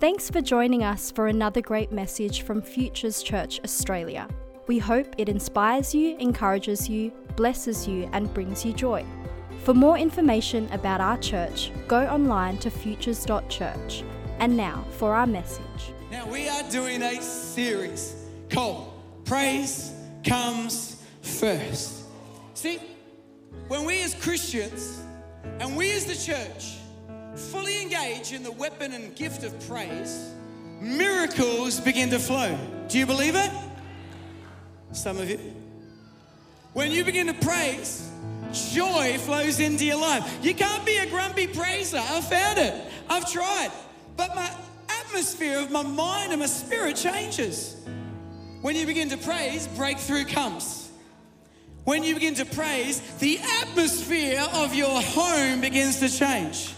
Thanks for joining us for another great message from Futures Church Australia. We hope it inspires you, encourages you, blesses you, and brings you joy. For more information about our church, go online to futures.church. And now for our message. Now, we are doing a series called Praise Comes First. See, when we as Christians and we as the church fully engage in the weapon and gift of praise, miracles begin to flow. Do you believe it? Some of you. When you begin to praise, joy flows into your life. You can't be a grumpy praiser. I've found it. I've tried. But my atmosphere of my mind and my spirit changes. When you begin to praise, breakthrough comes. When you begin to praise, the atmosphere of your home begins to change.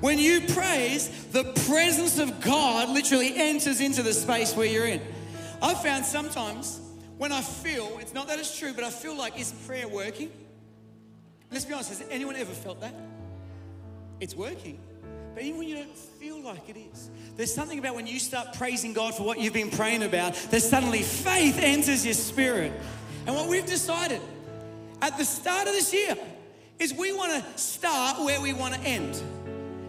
When you praise, the presence of God literally enters into the space where you're in. I've found sometimes when I feel, it's not that it's true, but I feel like, is prayer working? Let's be honest, has anyone ever felt that? It's working. But even when you don't feel like it is, there's something about when you start praising God for what you've been praying about, that suddenly faith enters your spirit. And what we've decided at the start of this year is we want to start where we want to end.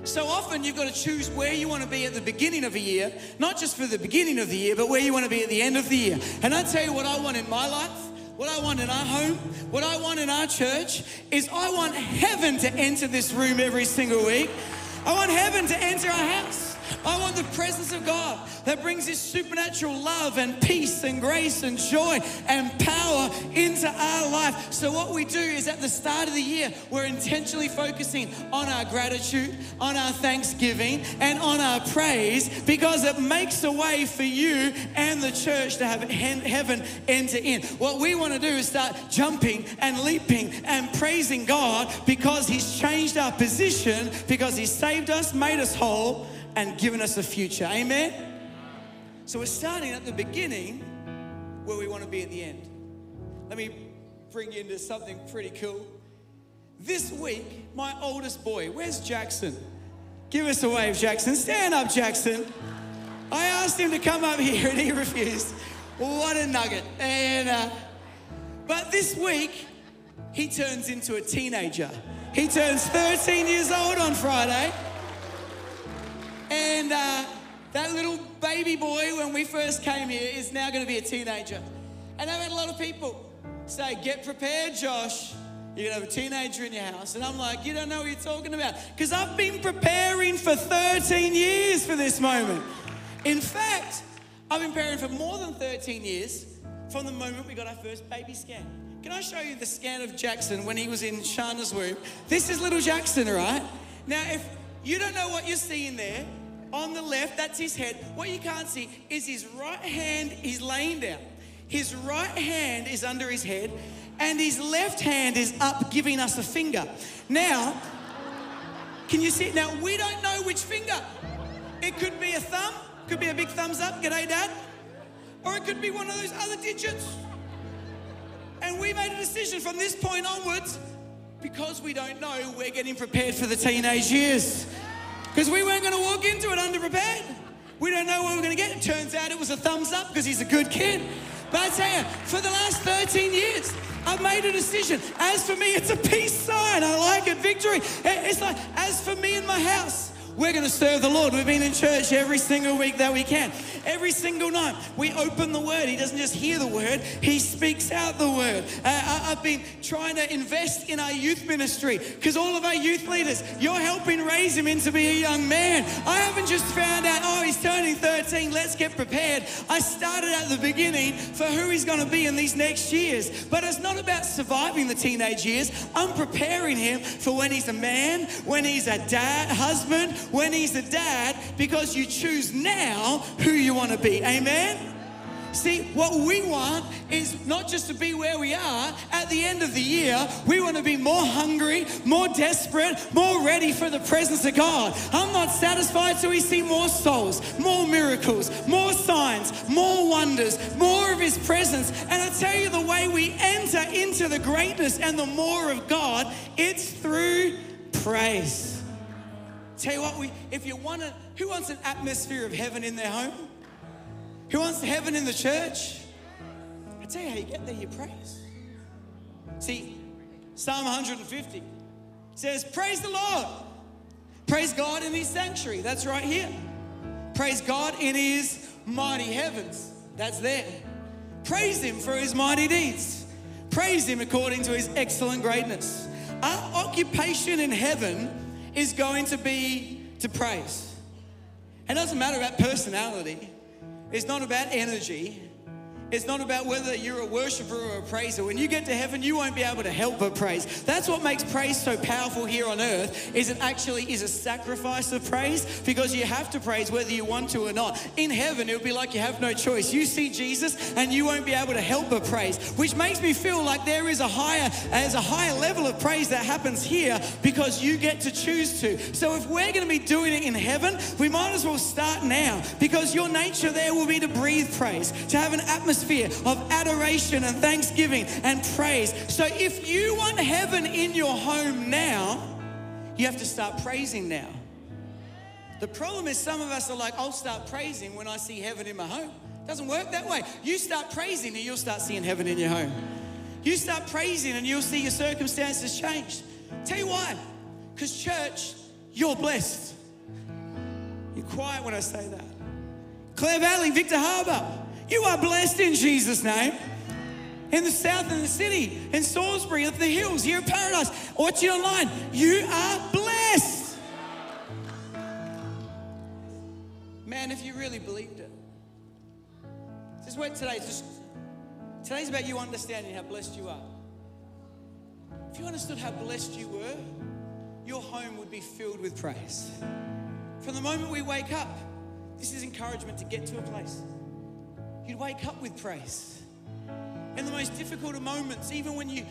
So often you've got to choose where you want to be at the beginning of a year, not just for the beginning of the year, but where you want to be at the end of the year. And I tell you what I want in my life, what I want in our home, what I want in our church is I want heaven to enter this room every single week. I want heaven to enter our house. I want the presence of God that brings His supernatural love and peace and grace and joy and power into our life. So, what we do is at the start of the year, we're intentionally focusing on our gratitude, on our thanksgiving, and on our praise because it makes a way for you and the church to have heaven enter in. What we want to do is start jumping and leaping and praising God because He's changed our position, because He saved us, made us whole and given us a future. Amen? So we're starting at the beginning where we want to be at the end. Let me bring you into something pretty cool. This week, my oldest boy, where's Jackson? Give us a wave, Jackson. Stand up, Jackson. I asked him to come up here and he refused. What a nugget. And uh, but this week, he turns into a teenager. He turns 13 years old on Friday. And uh, that little baby boy, when we first came here, is now going to be a teenager. And I've had a lot of people say, Get prepared, Josh. You're going to have a teenager in your house. And I'm like, You don't know what you're talking about. Because I've been preparing for 13 years for this moment. In fact, I've been preparing for more than 13 years from the moment we got our first baby scan. Can I show you the scan of Jackson when he was in Shana's womb? This is little Jackson, right? Now, if you don't know what you're seeing there. On the left, that's his head. What you can't see is his right hand is laying down. His right hand is under his head, and his left hand is up, giving us a finger. Now, can you see? Now, we don't know which finger. It could be a thumb, could be a big thumbs up, g'day, dad. Or it could be one of those other digits. And we made a decision from this point onwards because we don't know, we're getting prepared for the teenage years. Because we weren't going to walk into it underprepared. We don't know what we're going to get. It turns out it was a thumbs up because he's a good kid. But I tell you, for the last 13 years, I've made a decision. As for me, it's a peace sign. I like it. Victory. It's like, as for me and my house, we're going to serve the Lord. We've been in church every single week that we can. Every single night, we open the Word. He doesn't just hear the Word, He speaks out the Word. Uh, I've been trying to invest in our youth ministry because all of our youth leaders, you're helping raise him into be a young man. I haven't just found out, oh, he's turning 13, let's get prepared. I started at the beginning for who he's going to be in these next years. But it's not about surviving the teenage years. I'm preparing him for when he's a man, when he's a dad, husband, when he's a dad because you choose now who you want to be. Amen? See, what we want is not just to be where we are at the end of the year, we want to be more hungry, more desperate, more ready for the presence of God. I'm not satisfied till we see more souls, more miracles, more signs, more wonders, more of His presence. And I tell you, the way we enter into the greatness and the more of God, it's through praise. Tell you what, we, if you want to Who wants an atmosphere of heaven in their home? Who wants heaven in the church? I tell you how you get there, you praise. See, Psalm 150 says, Praise the Lord. Praise God in his sanctuary. That's right here. Praise God in his mighty heavens. That's there. Praise him for his mighty deeds. Praise him according to his excellent greatness. Our occupation in heaven is going to be to praise. It doesn't matter about personality, it's not about energy, it's not about whether you're a worshiper or a praiser. When you get to heaven, you won't be able to help but praise. That's what makes praise so powerful here on earth. Is it actually is a sacrifice of praise because you have to praise whether you want to or not. In heaven, it'll be like you have no choice. You see Jesus, and you won't be able to help but praise, which makes me feel like there is a higher, there's a higher level of praise that happens here because you get to choose to. So if we're going to be doing it in heaven, we might as well start now because your nature there will be to breathe praise, to have an atmosphere atmosphere of adoration and thanksgiving and praise. So if you want heaven in your home now, you have to start praising now. The problem is some of us are like, I'll start praising when I see heaven in my home. It doesn't work that way. You start praising and you'll start seeing heaven in your home. You start praising and you'll see your circumstances change. Tell you why. Because, church, you're blessed. You're quiet when I say that. Clare Valley, Victor Harbor, you are blessed in Jesus' name. In the south, in the city, in Salisbury, at the hills, here in Paradise, watching online, you are blessed. Man, if you really believed it. This is what just today's about you understanding how blessed you are. If you understood how blessed you were, your home would be filled with praise. From the moment we wake up, this is encouragement to get to a place you'd wake up with praise. In the most difficult of moments, even when you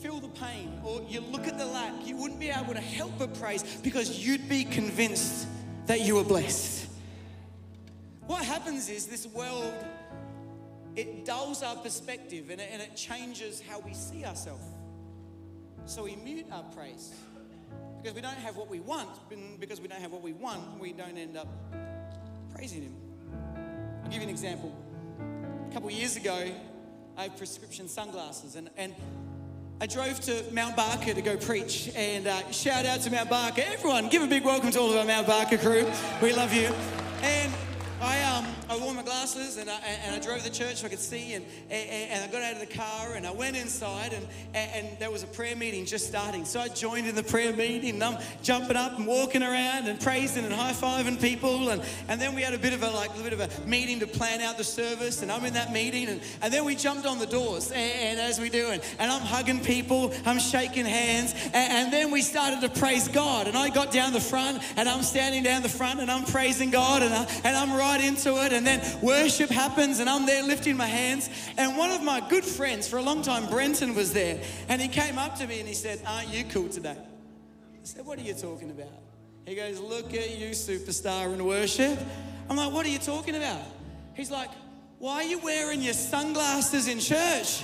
feel the pain or you look at the lack, you wouldn't be able to help but praise because you'd be convinced that you were blessed. What happens is this world, it dulls our perspective and it, and it changes how we see ourselves. So we mute our praise because we don't have what we want. And Because we don't have what we want, we don't end up praising Him. I'll give you an example a couple years ago, I have prescription sunglasses, and, and I drove to Mount Barker to go preach. And uh, shout out to Mount Barker. Everyone, give a big welcome to all of our Mount Barker crew. We love you. I, wore my glasses and I, and I drove the church so I could see. And, and, and, I got out of the car and I went inside, and, and there was a prayer meeting just starting. So I joined in the prayer meeting and I'm jumping up and walking around and praising and high fiving people. And, and then we had a bit of a like a bit of a meeting to plan out the service. And I'm in that meeting. And, and then we jumped on the doors. And, and as we do, and, and I'm hugging people, I'm shaking hands. And, and then we started to praise God. And I got down the front and I'm standing down the front and I'm praising God. And, I, and I'm right into it. And then worship happens, and I'm there lifting my hands. And one of my good friends for a long time, Brenton, was there. And he came up to me and he said, Aren't you cool today? I said, What are you talking about? He goes, Look at you, superstar in worship. I'm like, What are you talking about? He's like, Why are you wearing your sunglasses in church?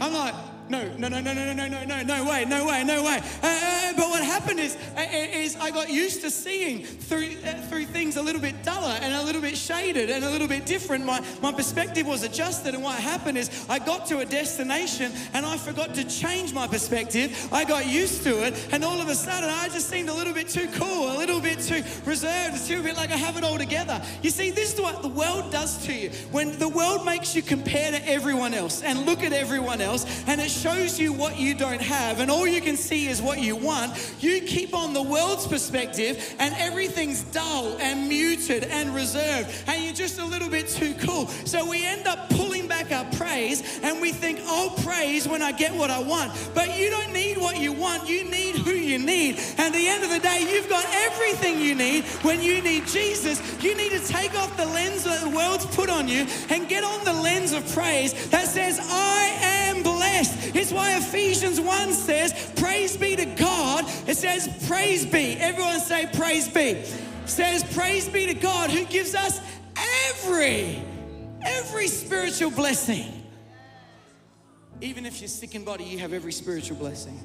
I'm like, no, no, no, no, no, no, no, no, no way, no way, no way. Uh, uh, but what happened is, uh, is I got used to seeing through uh, through things a little bit duller and a little bit shaded and a little bit different. My my perspective was adjusted, and what happened is I got to a destination and I forgot to change my perspective. I got used to it, and all of a sudden I just seemed a little bit too cool, a little bit too reserved, a little bit like I have it all together. You see, this is what the world does to you. When the world makes you compare to everyone else and look at everyone else, and it shows you what you don't have, and all you can see is what you want, you keep on the world's perspective, and everything's dull and muted and reserved, and you're just a little bit too cool. So we end up pulling back our praise, and we think, I'll praise when I get what I want. But you don't need what you want, you need who you need. And at the end of the day, you've got everything you need when you need Jesus. You need to take off the lens that the world's put on you and get on the lens of praise that says, I am blessed. It's why Ephesians 1 says, Praise be to God. It says, Praise be. Everyone say, Praise be. It says, Praise be to God who gives us every, every spiritual blessing. Even if you're sick in body, you have every spiritual blessing.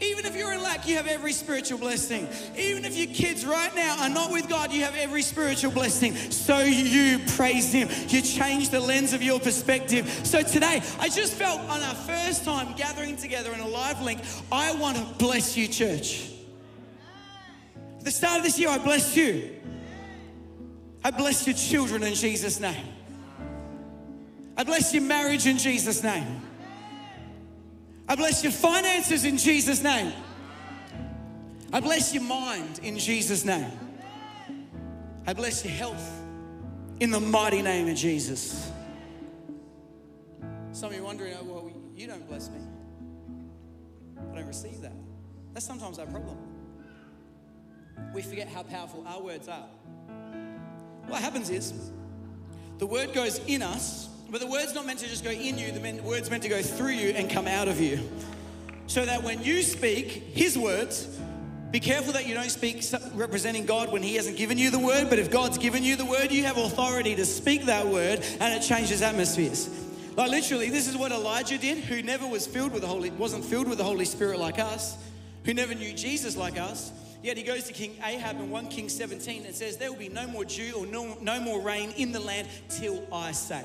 Even if you're in lack, you have every spiritual blessing. Even if your kids right now are not with God, you have every spiritual blessing. So you praise Him. You change the lens of your perspective. So today, I just felt on our first time gathering together in a live link, I want to bless you, church. At the start of this year, I bless you. I bless your children in Jesus' name. I bless your marriage in Jesus' name. I bless your finances in Jesus' name. I bless your mind in Jesus' name. I bless your health in the mighty name of Jesus. Some of you are wondering, oh, well, you don't bless me. I don't receive that. That's sometimes our problem. We forget how powerful our words are. What happens is the word goes in us but the word's not meant to just go in you, the word's meant to go through you and come out of you. So that when you speak His words, be careful that you don't speak representing God when He hasn't given you the word, but if God's given you the word, you have authority to speak that word and it changes atmospheres. Like literally, this is what Elijah did, who never was filled with the Holy, wasn't filled with the Holy Spirit like us, who never knew Jesus like us. Yet he goes to King Ahab in 1 King 17 and says, There will be no more dew or no, no more rain in the land till I say.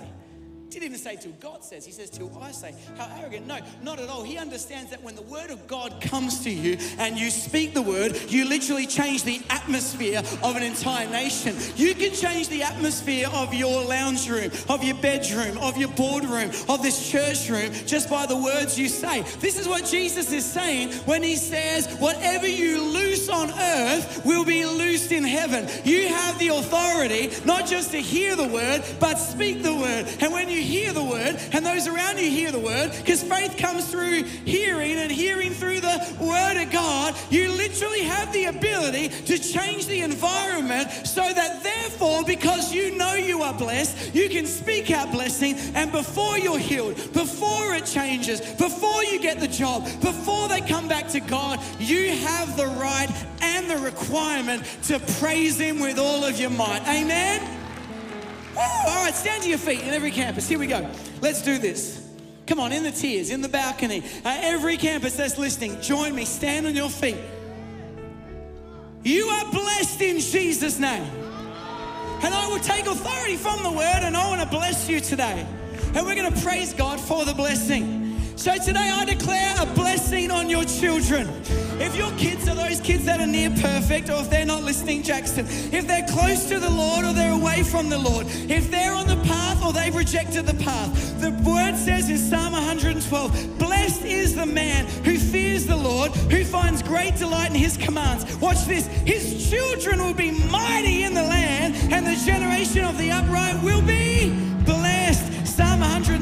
Didn't say till God says, he says till I say. How arrogant. No, not at all. He understands that when the word of God comes to you and you speak the word, you literally change the atmosphere of an entire nation. You can change the atmosphere of your lounge room, of your bedroom, of your boardroom, of this church room just by the words you say. This is what Jesus is saying when he says, whatever you loose on earth will be loosed in heaven. You have the authority not just to hear the word, but speak the word. And when you hear the word and those around you hear the word, because faith comes through hearing and hearing through the word of God, you literally have the ability to change the environment so that therefore, because you know you are blessed, you can speak out blessing. And before you're healed, before it changes, before you get the job, before they come back to God, you have the right and the requirement to praise Him with all of your might. Amen. All right, stand to your feet in every campus. Here we go. Let's do this. Come on, in the tiers, in the balcony. Uh, every campus that's listening, join me. Stand on your feet. You are blessed in Jesus' name. And I will take authority from the word and I want to bless you today. And we're going to praise God for the blessing. So today I declare a blessing on your children. If your kids are those kids that are near perfect, or if they're not listening, Jackson, if they're close to the Lord or they're away from the Lord, if they're on the path or they've rejected the path, the word says in Psalm 112, Blessed is the man who fears the Lord, who finds great delight in his commands. Watch this his children will be mighty in the land, and the generation of the upright will be blessed.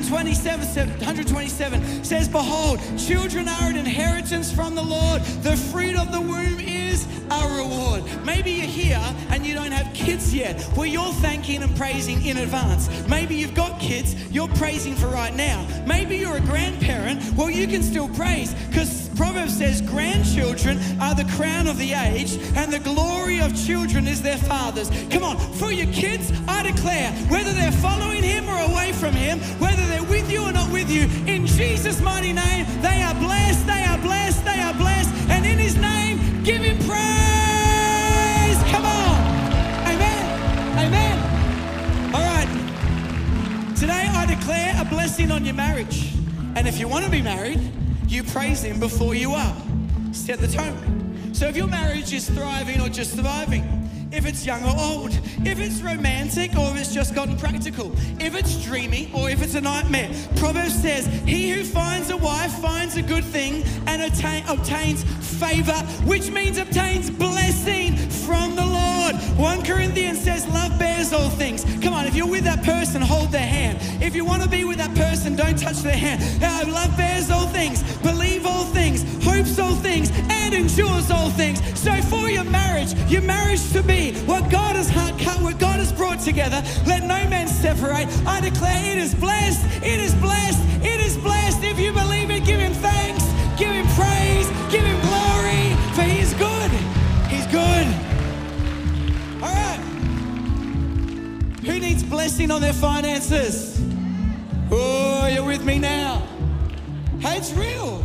Psalm 127, 127 says, Behold, children are an inheritance from the Lord. The fruit of the womb is a reward. Maybe you're here and you don't have kids yet. Well, you're thanking and praising in advance. Maybe you've got kids, you're praising for right now. Maybe you're a grandparent, well, you can still praise because Proverbs says grandchildren are the crown of the age and the glory of children is their fathers. Come on, for your kids, I declare, whether they're following him or away from him, whether they're with you or not with you, in Jesus' mighty name, they are blessed, they are blessed, they are blessed, and in his name, give him praise. Come on. Amen. Amen. All right. Today I declare a blessing on your marriage. And if you want to be married, you praise him before you are. Set the tone. So if your marriage is thriving or just surviving, if it's young or old, if it's romantic or if it's just gotten practical, if it's dreamy or if it's a nightmare. Proverbs says, He who finds a wife finds a good thing and obtains favor, which means obtains blessing from the Lord. 1 Corinthians says, Love bears all things. Come on, if you're with that person, hold their hand. If you want to be with that person, don't touch their hand. Love bears all things, believe things, hopes all things, and endures all things. So for your marriage, your marriage to be what God has cut, what God has brought together. Let no man separate. I declare it is blessed, it is blessed, it is blessed. If you believe it, give him thanks, give him praise, give him glory, for he is good. He's good. All right. Who needs blessing on their finances? Oh, you're with me now. Hey, it's real.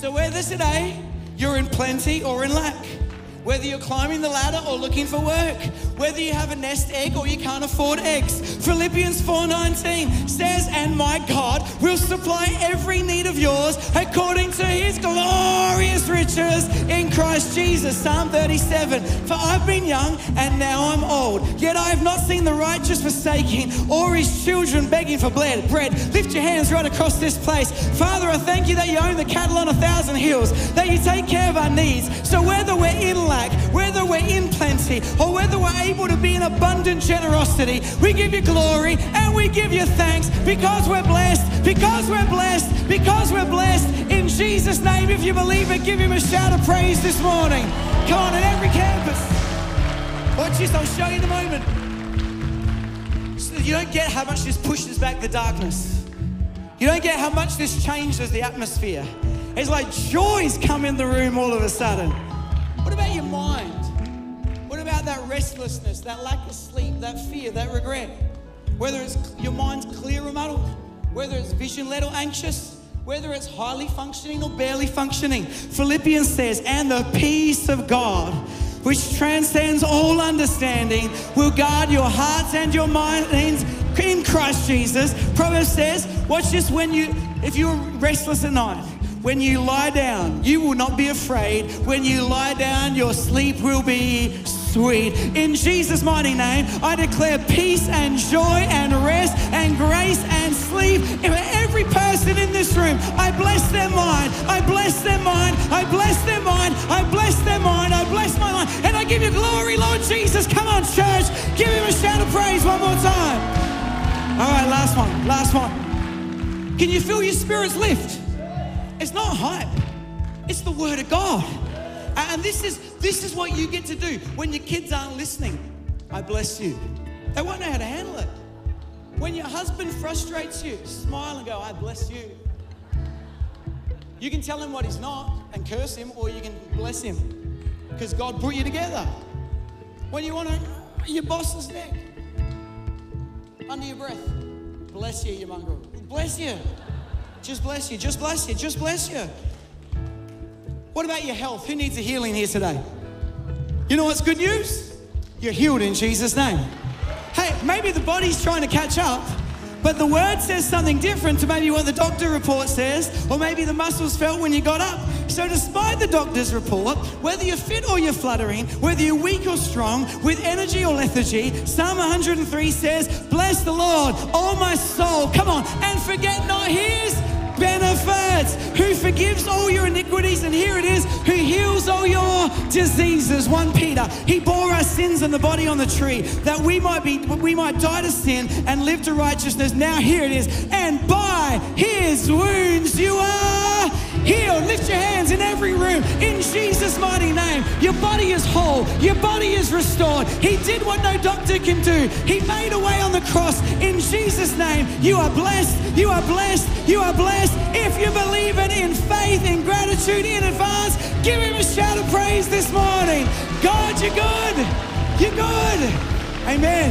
So whether today you're in plenty or in lack. Whether you're climbing the ladder or looking for work, whether you have a nest egg or you can't afford eggs. Philippians 4:19 says, "And my God will supply every need of yours according to his glorious riches in Christ Jesus." Psalm 37, "For I've been young and now I'm old, yet I have not seen the righteous forsaken or his children begging for bread." Lift your hands right across this place. Father, I thank you that you own the cattle on a thousand hills, that you take care of our needs. So whether we're in lack, whether we're in plenty, or whether we're able to be in abundant generosity, we give you glory and we give you thanks because we're blessed, because we're blessed, because we're blessed. In Jesus' name, if you believe it, give him a shout of praise this morning. Come on, at every campus. Watch this, I'll show you in a moment. So you don't get how much this pushes back the darkness. You don't get how much this changes the atmosphere. It's like joys come in the room all of a sudden. What about your mind? What about that restlessness, that lack of sleep, that fear, that regret? Whether it's your mind's clear or muddled, whether it's vision led or anxious, whether it's highly functioning or barely functioning. Philippians says, and the peace of God, which transcends all understanding, will guard your hearts and your minds in Christ Jesus. Proverbs says, watch this when you, if you're restless at night, when you lie down, you will not be afraid. When you lie down, your sleep will be sweet. In Jesus' mighty name, I declare peace and joy and rest and grace and sleep for every person in this room. I bless their mind. I bless their mind. I bless their mind. I bless their mind. I bless my mind. And I give you glory, Lord Jesus. Come on, church. Give him a shout of praise one more time. All right, last one. Last one. Can you feel your spirits lift? It's not hype. It's the word of God. And this is this is what you get to do when your kids aren't listening. I bless you. They won't know how to handle it. When your husband frustrates you, smile and go, I bless you. You can tell him what he's not and curse him, or you can bless him. Because God put you together. When you want to, your boss's neck. Under your breath. Bless you, you mongrel. Bless you. Just bless you. Just bless you. Just bless you. What about your health? Who needs a healing here today? You know what's good news? You're healed in Jesus' name. Hey, maybe the body's trying to catch up, but the word says something different to maybe what the doctor report says, or maybe the muscles felt when you got up. So, despite the doctor's report, whether you're fit or you're fluttering, whether you're weak or strong, with energy or lethargy, Psalm 103 says, Bless the Lord, all my soul, come on, and forget not his benefits, who forgives all your iniquities, and here it is, who heals all your diseases. 1 Peter, he bore our sins in the body on the tree, that we might be we might die to sin and live to righteousness. Now here it is, and by his wounds you are healed. Lift your hands in every room in Jesus' mighty name. Your body is whole, your body is restored. He did what no doctor can do. He made a way on the cross. In Jesus' name, you are blessed, you are blessed, you are blessed. If you believe it in faith, in gratitude, in advance, give him a shout of praise this morning. God, you're good. You're good. Amen.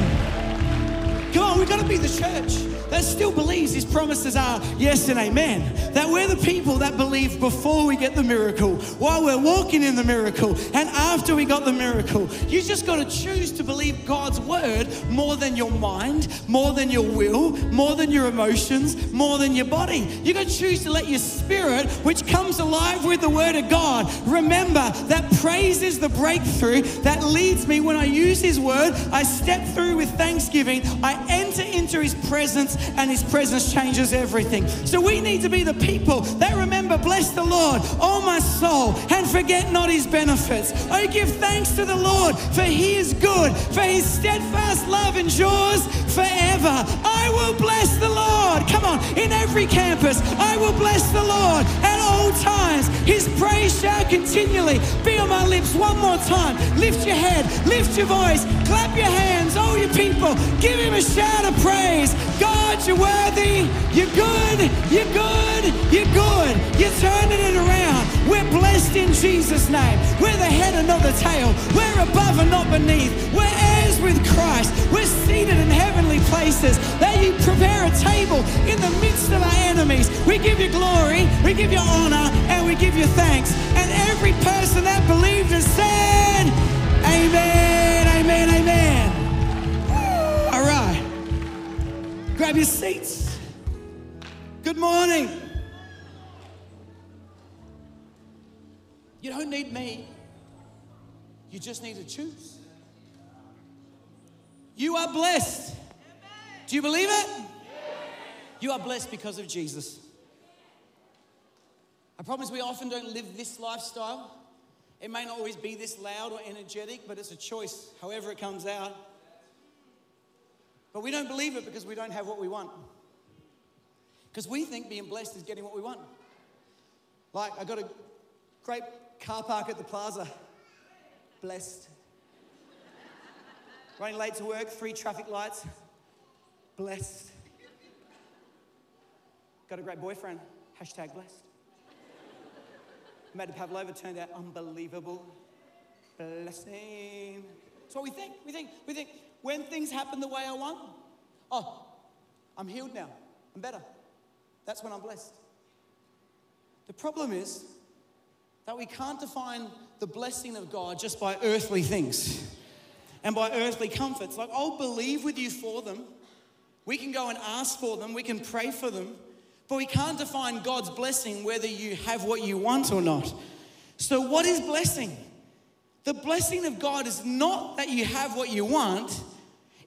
Come on, we've got to be the church that still believes his promises are yes and amen. That we're the people that believe before we get the miracle, while we're walking in the miracle, and after we got the miracle. You just got to choose to believe God's word more than your mind, more than your will, more than your emotions, more than your body. You got to choose to let your spirit, which comes alive with the word of God, remember that praise is the breakthrough that leads me when I use his word. I step through with thanksgiving, I enter into his presence and his presence changes everything. So we need to be the people that remember, bless the Lord, oh my soul, and forget not his benefits. Oh, give thanks to the Lord, for he is good, for his steadfast love endures forever. I will bless the Lord. Come on, in every campus, I will bless the Lord at all times. His praise shall continually be on my lips. One more time. Lift your head, lift your voice, clap your hands, all you people. Give him a shout of praise. God, you're worthy. You're good. You're good. You're good. You're turning it around. We're blessed in Jesus' name. We're the head and not the tail. We're above and not beneath. We're heirs with Christ. We're seated in heavenly places. That you prepare a table in the midst of our enemies. We give you glory, we give you honor, and we give you thanks. And every person that believed and said, Amen, amen, amen. Grab your seats. Good morning. You don't need me. You just need to choose. You are blessed. Do you believe it? You are blessed because of Jesus. I promise we often don't live this lifestyle. It may not always be this loud or energetic, but it's a choice, however it comes out. But we don't believe it because we don't have what we want. Because we think being blessed is getting what we want. Like, I got a great car park at the plaza. Blessed. Running late to work, three traffic lights. Blessed. Got a great boyfriend. Hashtag blessed. A Pavlova turned out unbelievable. Blessing. What we think. We think, we think when things happen the way I want, oh, I'm healed now. I'm better. That's when I'm blessed. The problem is that we can't define the blessing of God just by earthly things and by earthly comforts. Like, I'll believe with you for them. We can go and ask for them, we can pray for them, but we can't define God's blessing whether you have what you want or not. So, what is blessing? The blessing of God is not that you have what you want,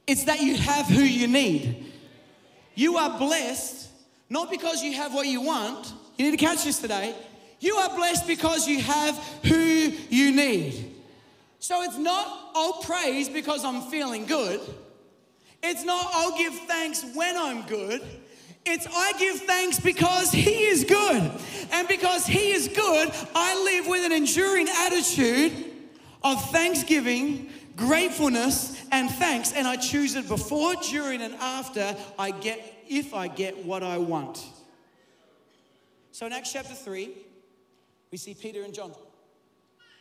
it's that you have who you need. You are blessed not because you have what you want. You need to catch this today. You are blessed because you have who you need. So it's not, I'll praise because I'm feeling good. It's not, I'll give thanks when I'm good. It's, I give thanks because He is good. And because He is good, I live with an enduring attitude of thanksgiving, gratefulness, and thanks. And I choose it before, during, and after I get, if I get what I want. So in Acts chapter 3, we see Peter and John.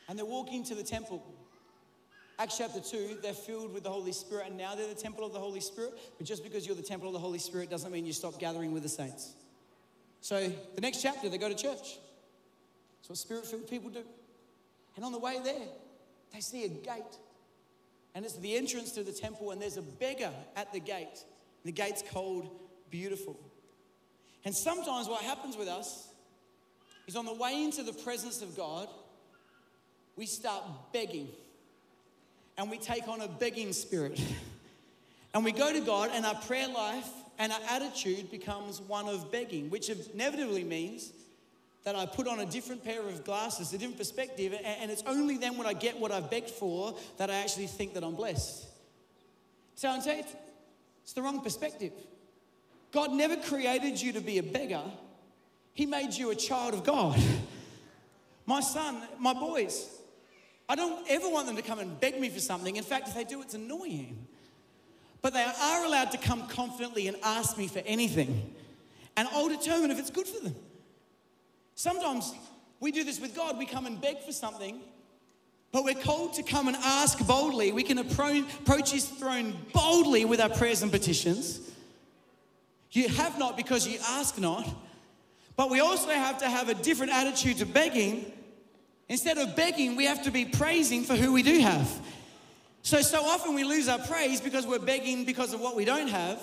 And they're walking to the temple. Acts chapter 2, they're filled with the Holy Spirit, and now they're the temple of the Holy Spirit. But just because you're the temple of the Holy Spirit doesn't mean you stop gathering with the saints. So the next chapter, they go to church. That's what spirit filled people do. And on the way there, they see a gate. And it's the entrance to the temple, and there's a beggar at the gate. The gate's called Beautiful. And sometimes what happens with us is on the way into the presence of God, we start begging and we take on a begging spirit. And we go to God, and our prayer life and our attitude becomes one of begging, which inevitably means that I put on a different pair of glasses, a different perspective, and it's only then when I get what I've begged for that I actually think that I'm blessed. So I'm saying it's the wrong perspective. God never created you to be a beggar, He made you a child of God. My son, my boys, I don't ever want them to come and beg me for something. In fact, if they do, it's annoying. But they are allowed to come confidently and ask me for anything. And I'll determine if it's good for them. Sometimes we do this with God. We come and beg for something, but we're called to come and ask boldly. We can approach His throne boldly with our prayers and petitions. You have not because you ask not. But we also have to have a different attitude to begging Instead of begging, we have to be praising for who we do have. So, so often we lose our praise because we're begging because of what we don't have.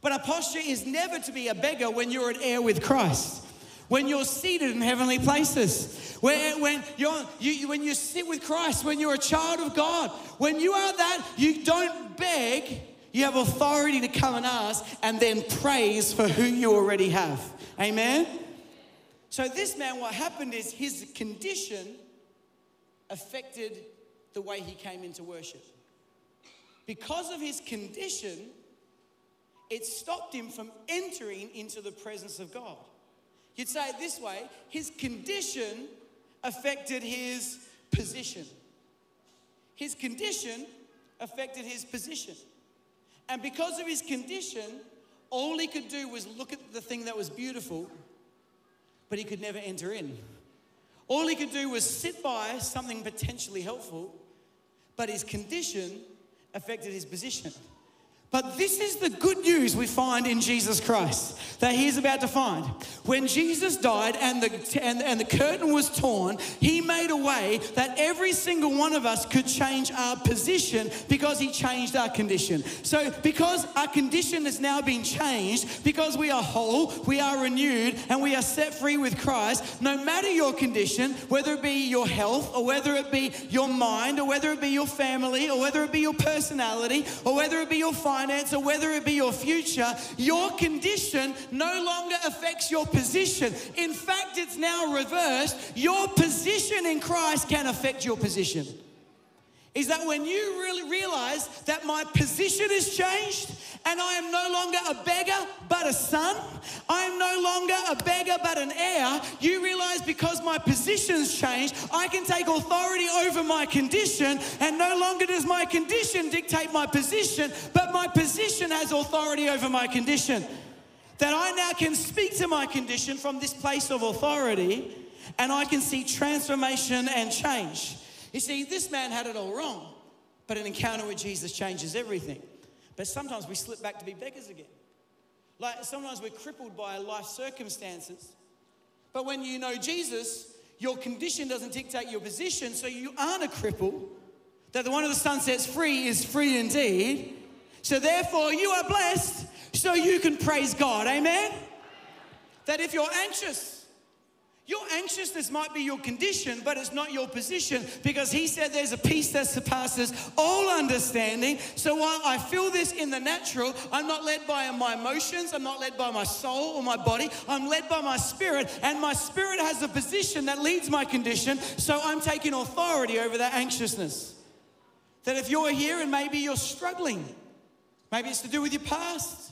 But our posture is never to be a beggar when you're an heir with Christ. When you're seated in heavenly places, when, when, you're, you, when you sit with Christ, when you're a child of God, when you are that, you don't beg, you have authority to come and ask and then praise for who you already have. Amen? So, this man, what happened is his condition affected the way he came into worship. Because of his condition, it stopped him from entering into the presence of God. You'd say it this way his condition affected his position. His condition affected his position. And because of his condition, all he could do was look at the thing that was beautiful but he could never enter in. All he could do was sit by something potentially helpful, but his condition affected his position. But this is the good news we find in Jesus Christ that he's about to find. When Jesus died and the, and, and the curtain was torn, he made a way that every single one of us could change our position because he changed our condition. So, because our condition has now been changed, because we are whole, we are renewed, and we are set free with Christ, no matter your condition, whether it be your health, or whether it be your mind, or whether it be your family, or whether it be your personality, or whether it be your finance, or whether it be your future, your condition no longer affects your position. In fact, it's now reversed. Your position in Christ can affect your position. Is that when you really realize that my position has changed and I am no longer a beggar but a son, I am no longer a beggar but an heir, you realize because my position's changed, I can take authority over my condition and no longer does my condition dictate my position, but my position has authority over my condition that I now can speak to my condition from this place of authority and I can see transformation and change. You see, this man had it all wrong, but an encounter with Jesus changes everything. But sometimes we slip back to be beggars again. Like sometimes we're crippled by life circumstances. But when you know Jesus, your condition doesn't dictate your position, so you aren't a cripple. That the one of the Son sets free is free indeed. So therefore, you are blessed so you can praise God. Amen? That if you're anxious, your anxiousness might be your condition, but it's not your position because he said there's a peace that surpasses all understanding. So while I feel this in the natural, I'm not led by my emotions, I'm not led by my soul or my body, I'm led by my spirit, and my spirit has a position that leads my condition. So I'm taking authority over that anxiousness. That if you're here and maybe you're struggling, maybe it's to do with your past,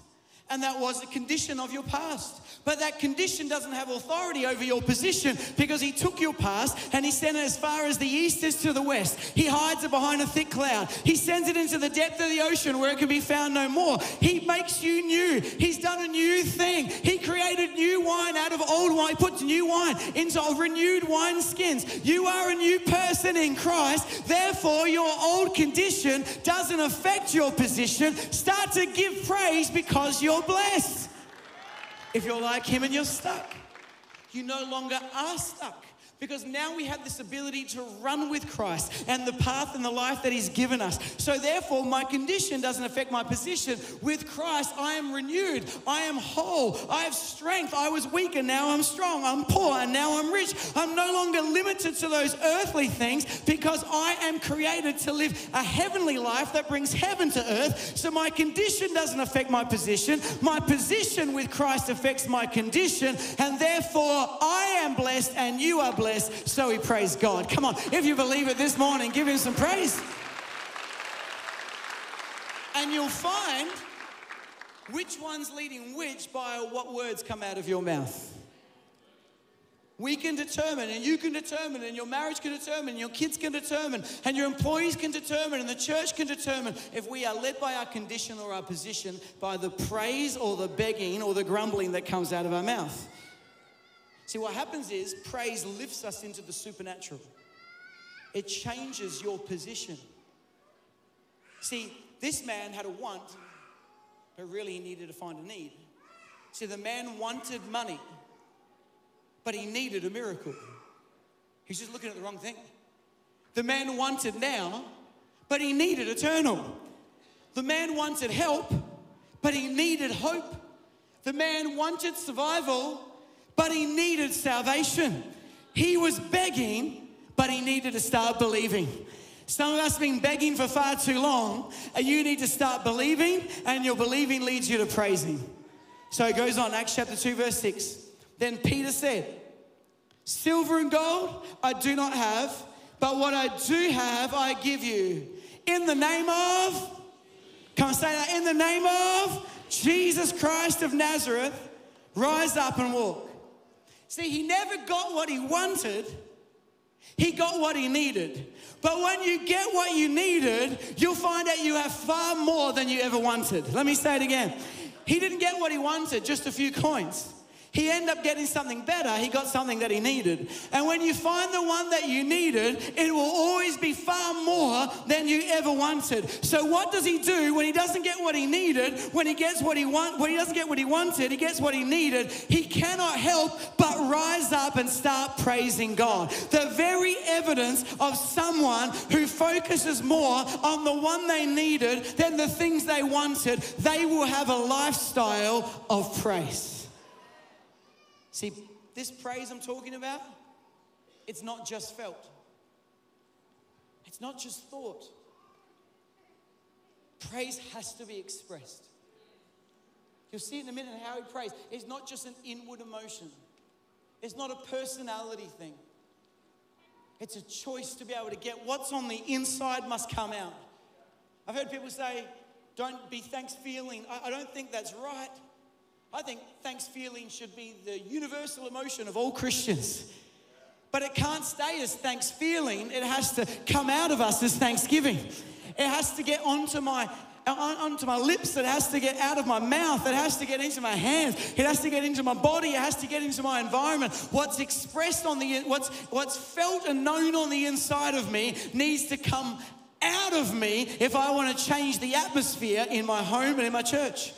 and that was the condition of your past. But that condition doesn't have authority over your position because He took your past and He sent it as far as the east is to the west. He hides it behind a thick cloud. He sends it into the depth of the ocean where it can be found no more. He makes you new. He's done a new thing. He created new wine out of old wine. He puts new wine into renewed wine skins. You are a new person in Christ. Therefore, your old condition doesn't affect your position. Start to give praise because you're blessed. If you're like him and you're stuck, you no longer are stuck because now we have this ability to run with Christ and the path and the life that He's given us. So, therefore, my condition doesn't affect my position. With Christ, I am renewed, I am whole, I have strength. I was weak and now I'm strong, I'm poor and now I'm rich. I'm no longer limited to those earthly things because I am created to live a heavenly life that brings heaven to earth. So, my condition doesn't affect my position. My position with Christ affects my condition, and therefore, I am blessed and you are blessed blessed, so we praise God. Come on, if you believe it this morning, give Him some praise. And you'll find which one's leading which by what words come out of your mouth. We can determine, and you can determine, and your marriage can determine, and your kids can determine, and your employees can determine, and the church can determine if we are led by our condition or our position by the praise or the begging or the grumbling that comes out of our mouth. See, what happens is praise lifts us into the supernatural, it changes your position. See, this man had a want, but really he needed to find a need. See, the man wanted money, but he needed a miracle. He's just looking at the wrong thing. The man wanted now, but he needed eternal. The man wanted help, but he needed hope. The man wanted survival, but he needed salvation. He was begging, but he needed to start believing. Some of us have been begging for far too long, and you need to start believing, and your believing leads you to praising. So it goes on, Acts chapter 2, verse 6. Then Peter said, Silver and gold I do not have, but what I do have I give you. In the name of, come on, say that, in the name of Jesus Christ of Nazareth, rise up and walk. See, he never got what he wanted, he got what he needed. But when you get what you needed, you'll find out you have far more than you ever wanted. Let me say it again. He didn't get what he wanted, just a few coins. He ended up getting something better. He got something that he needed. And when you find the one that you needed, it will always be far more than you ever wanted. So what does he do when he doesn't get what he needed? When he gets what he want, when he doesn't get what he wanted, he gets what he needed. He cannot help but rise up and start praising God. The very evidence of someone who focuses more on the one they needed than the things they wanted, they will have a lifestyle of praise. See, this praise I'm talking about, it's not just felt, it's not just thought. Praise has to be expressed. You'll see in a minute how he prays. It's not just an inward emotion, it's not a personality thing. It's a choice to be able to get what's on the inside must come out. I've heard people say, don't be thanks feeling. I, I don't think that's right. I think thanks feeling should be the universal emotion of all Christians. But it can't stay as thanks feeling, it has to come out of us as thanksgiving. It has to get onto my onto my lips, it has to get out of my mouth, it has to get into my hands, it has to get into my body, it has to get into my environment. What's expressed on the what's what's felt and known on the inside of me needs to come out of me if I want to change the atmosphere in my home and in my church.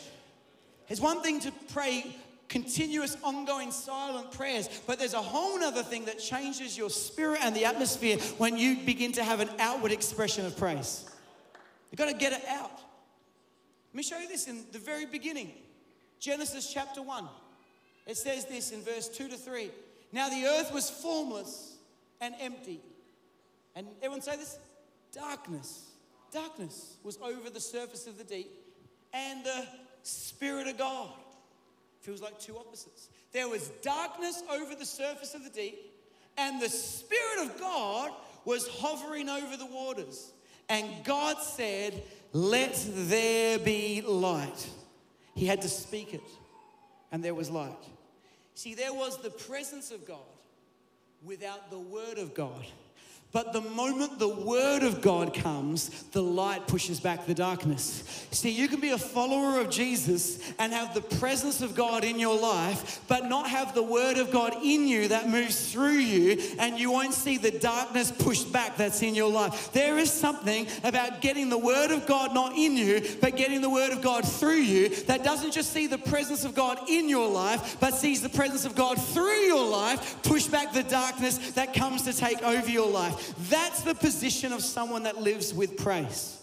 It's one thing to pray continuous, ongoing, silent prayers, but there's a whole other thing that changes your spirit and the atmosphere when you begin to have an outward expression of praise. You've got to get it out. Let me show you this in the very beginning Genesis chapter 1. It says this in verse 2 to 3. Now the earth was formless and empty. And everyone say this? Darkness. Darkness was over the surface of the deep. And the Spirit of God. Feels like two opposites. There was darkness over the surface of the deep, and the Spirit of God was hovering over the waters. And God said, Let there be light. He had to speak it, and there was light. See, there was the presence of God without the Word of God. But the moment the word of God comes, the light pushes back the darkness. See, you can be a follower of Jesus and have the presence of God in your life, but not have the word of God in you that moves through you, and you won't see the darkness pushed back that's in your life. There is something about getting the word of God not in you, but getting the word of God through you that doesn't just see the presence of God in your life, but sees the presence of God through your life push back the darkness that comes to take over your life. That's the position of someone that lives with praise.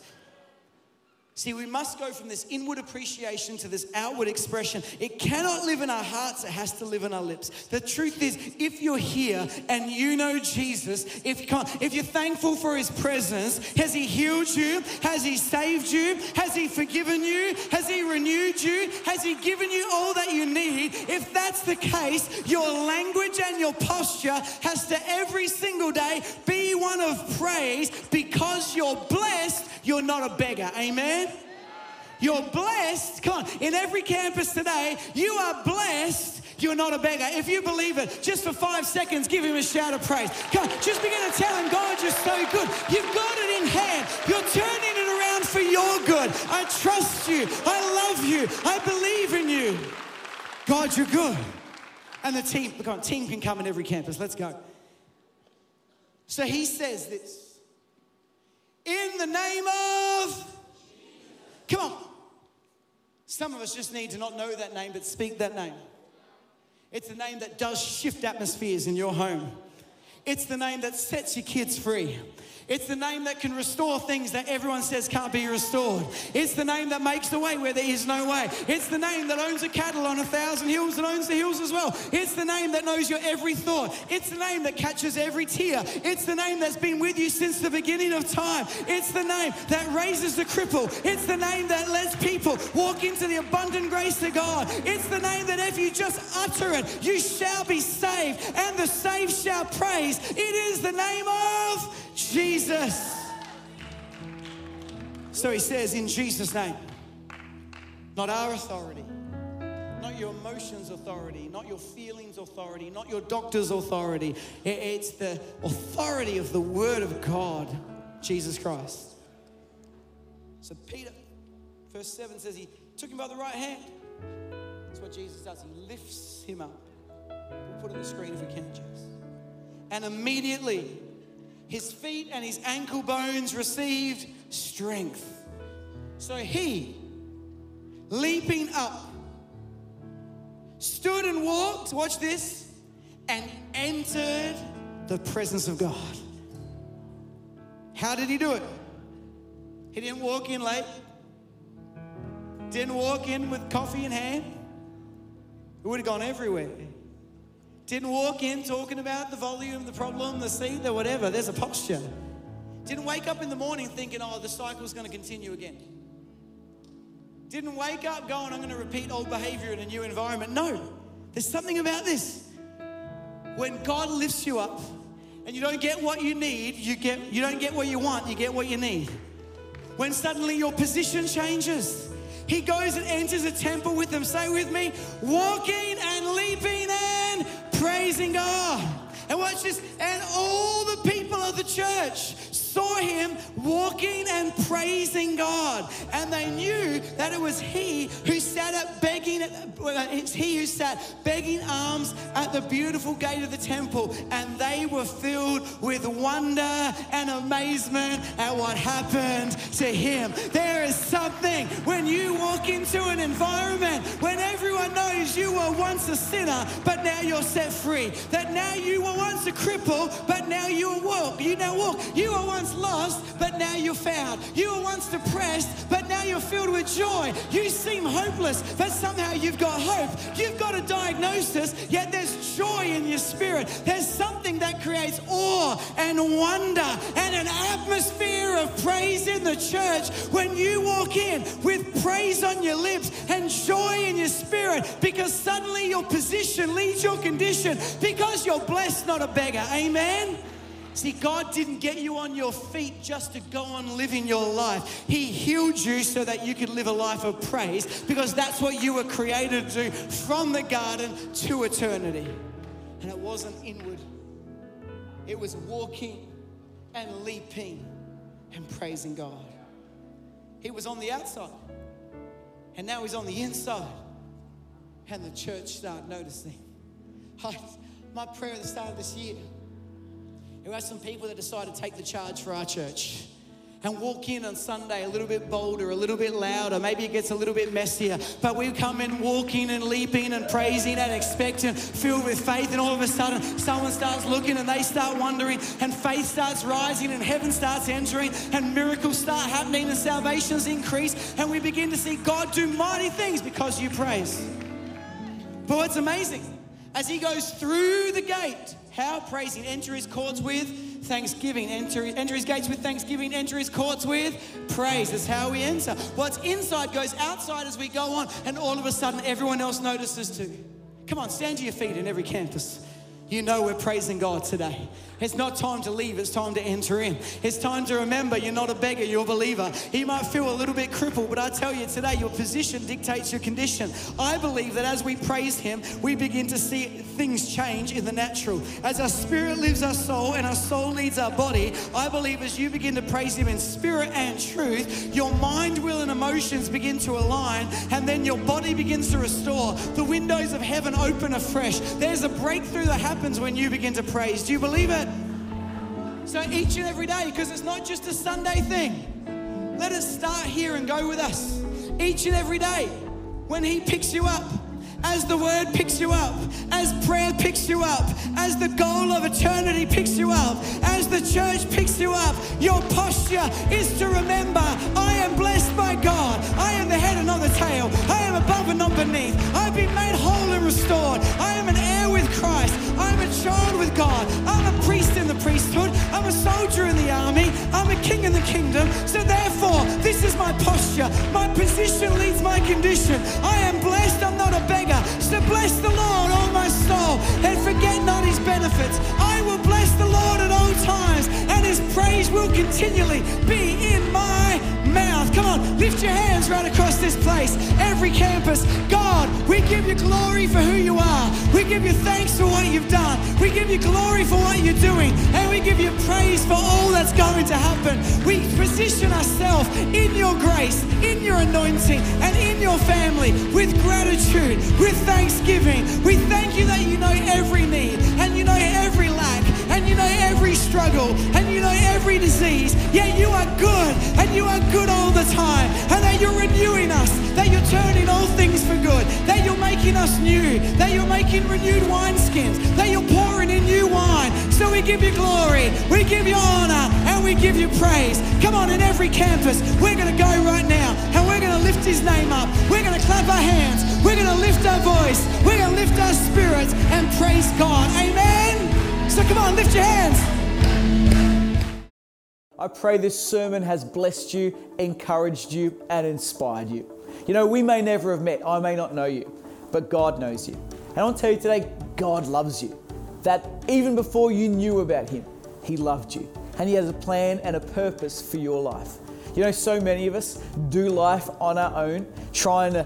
See, we must go from this inward appreciation to this outward expression. It cannot live in our hearts, it has to live in our lips. The truth is, if you're here and you know Jesus, if, you if you're thankful for his presence, has he healed you? Has he saved you? Has he forgiven you? Has he renewed you? Has he given you all that you need? If that's the case, your language and your posture has to every single day be one of praise because you're blessed, you're not a beggar. Amen? You're blessed. Come on, in every campus today, you are blessed. You're not a beggar. If you believe it, just for five seconds, give him a shout of praise. Come on, just begin to tell him, God, you're so good. You've got it in hand. You're turning it around for your good. I trust you. I love you. I believe in you. God, you're good. And the team, come on, team can come in every campus. Let's go. So he says this in the name of Come on. Some of us just need to not know that name, but speak that name. It's the name that does shift atmospheres in your home. It's the name that sets your kids free. It's the name that can restore things that everyone says can't be restored. It's the name that makes the way where there is no way. It's the name that owns a cattle on a thousand hills and owns the hills as well. It's the name that knows your every thought. It's the name that catches every tear. It's the name that's been with you since the beginning of time. It's the name that raises the cripple. It's the name that lets people walk into the abundant grace of God. It's the name that if you just utter it, you shall be saved, and the saved shall praise. It is the name of Jesus. So he says, in Jesus' name, not our authority, not your emotions authority, not your feelings authority, not your doctor's authority. It's the authority of the Word of God, Jesus Christ. So Peter, verse 7 says he took him by the right hand. That's what Jesus does. He lifts him up. We'll put it on the screen if we can, Jess. And immediately, his feet and his ankle bones received strength. So he, leaping up, stood and walked, watch this, and entered the presence of God. How did he do it? He didn't walk in late, didn't walk in with coffee in hand. It would have gone everywhere. Didn't walk in talking about the volume, the problem, the seed, the whatever. There's a posture. Didn't wake up in the morning thinking, oh, the cycle's going to continue again. Didn't wake up going, I'm going to repeat old behavior in a new environment. No, there's something about this. When God lifts you up and you don't get what you need, you, get, you don't get what you want, you get what you need. When suddenly your position changes, he goes and enters a temple with them. Say with me, walking and praising God. And watch this. And all the people of the church saw him walking and praising God. And they knew that it was he who sat at begging, uh, it's he who sat begging alms at the beautiful gate of the temple. And they were filled with wonder and amazement at what happened to him. There is something when you walk into an environment when everyone knows you were once a sinner, but now you're set free. That now you were once a cripple, but now you walk. You now walk. You were once lost, but now you're found. You were once depressed, but now you're filled with joy. You seem hopeless, but somehow you've got hope. You've got a diagnosis, yet there's joy in your spirit. There's something that creates awe and wonder and an atmosphere of praise in the church when you walk in with praise on your lips and joy in your spirit because suddenly your position leads your condition because you're blessed, not a beggar. Amen. See, God didn't get you on your feet just to go on living your life. He healed you so that you could live a life of praise because that's what you were created to do from the garden to eternity. And it wasn't inward, it was walking and leaping and praising God. He was on the outside, and now he's on the inside. And the church started noticing. I, my prayer at the start of this year there are some people that decide to take the charge for our church and walk in on Sunday a little bit bolder, a little bit louder. Maybe it gets a little bit messier, but we come in walking and leaping and praising and expecting, filled with faith. And all of a sudden, someone starts looking and they start wondering, and faith starts rising, and heaven starts entering, and miracles start happening, and salvations increase, and we begin to see God do mighty things because you praise. But what's amazing, as He goes through the gate, how praising. Enter his courts with thanksgiving. Enter, enter his gates with thanksgiving. Enter his courts with praise. That's how we enter. What's inside goes outside as we go on, and all of a sudden everyone else notices too. Come on, stand to your feet in every campus. You know we're praising God today. It's not time to leave, it's time to enter in. It's time to remember you're not a beggar, you're a believer. You might feel a little bit crippled, but I tell you today, your position dictates your condition. I believe that as we praise Him, we begin to see things change in the natural. As our spirit lives our soul and our soul leads our body, I believe as you begin to praise Him in spirit and truth, your mind, will, and emotions begin to align, and then your body begins to restore. The windows of heaven open afresh. There's a breakthrough that happens when you begin to praise. Do you believe it? So each and every day, because it's not just a Sunday thing, let it start here and go with us. Each and every day, when He picks you up, as the word picks you up, as prayer picks you up, as the goal of eternity picks you up, as the church picks you up, your posture is to remember I am blessed by God. I am the head and not the tail. I am above and not beneath. I've been made whole and restored. I am an heir with Christ. I'm a child with God. I'm a priest in the priesthood. I'm a soldier in the army. I'm a king in the kingdom. So therefore, this is my posture. My position leads my condition. I am blessed. I'm not a beggar. So bless the Lord, all my soul, and forget not his benefits. I will bless the Lord at all times, and his praise will continually be in my mouth. Come on, lift your hands right across this place. Every campus, God, we give you glory for who you are. We give you thanks for what you've done. We give you glory for what you're doing. And we give you praise for all that's going to happen. We position ourselves in your grace, in your anointing, and in your family with gratitude, with thanksgiving. We thank you that you know every need and you know every lack and you know every struggle and you know every disease. Yet you are good and you are good all the time and that you're renewing us, that you're turning all things for good, that you're making us new, that you're making renewed wineskins, that you're pouring in new wine. So we give you glory, we give you honor, and we give you praise. Come on, in every campus, we're going to go right now and we're going to lift his name up. We're going to clap our hands. We're going to lift our voice. We're going to lift our spirits and praise God. Amen. So come on, lift your hands. I pray this sermon has blessed you, encouraged you, and inspired you. You know, we may never have met, I may not know you, but God knows you. And I want to tell you today, God loves you. That even before you knew about Him, He loved you. And He has a plan and a purpose for your life. You know, so many of us do life on our own, trying to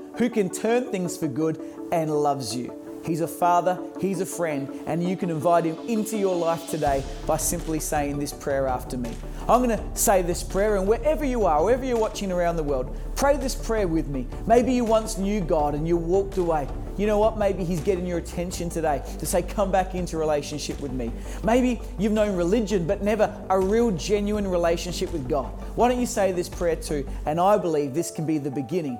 who can turn things for good, and loves you. He's a father, he's a friend, and you can invite him into your life today by simply saying this prayer after me. I'm going to say this prayer, and wherever you are, wherever you're watching around the world, pray this prayer with me. Maybe you once knew God and you walked away. You know what? Maybe He's getting your attention today to say, Come back into relationship with me. Maybe you've known religion, but never a real, genuine relationship with God. Why don't you say this prayer too? And I believe this can be the beginning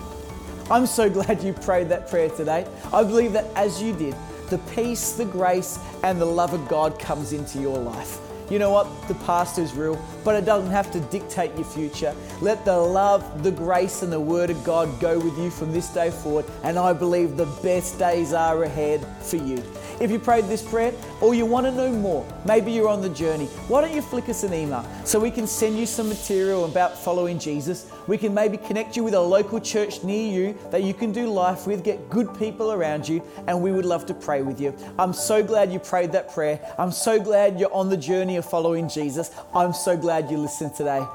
I'm so glad you prayed that prayer today. I believe that as you did, the peace, the grace, and the love of God comes into your life. You know what? The past is real, but it doesn't have to dictate your future. Let the love, the grace, and the Word of God go with you from this day forward, and I believe the best days are ahead for you. If you prayed this prayer or you want to know more, maybe you're on the journey, why don't you flick us an email so we can send you some material about following Jesus? We can maybe connect you with a local church near you that you can do life with, get good people around you, and we would love to pray with you. I'm so glad you prayed that prayer. I'm so glad you're on the journey following Jesus. I'm so glad you listened today.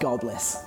God bless.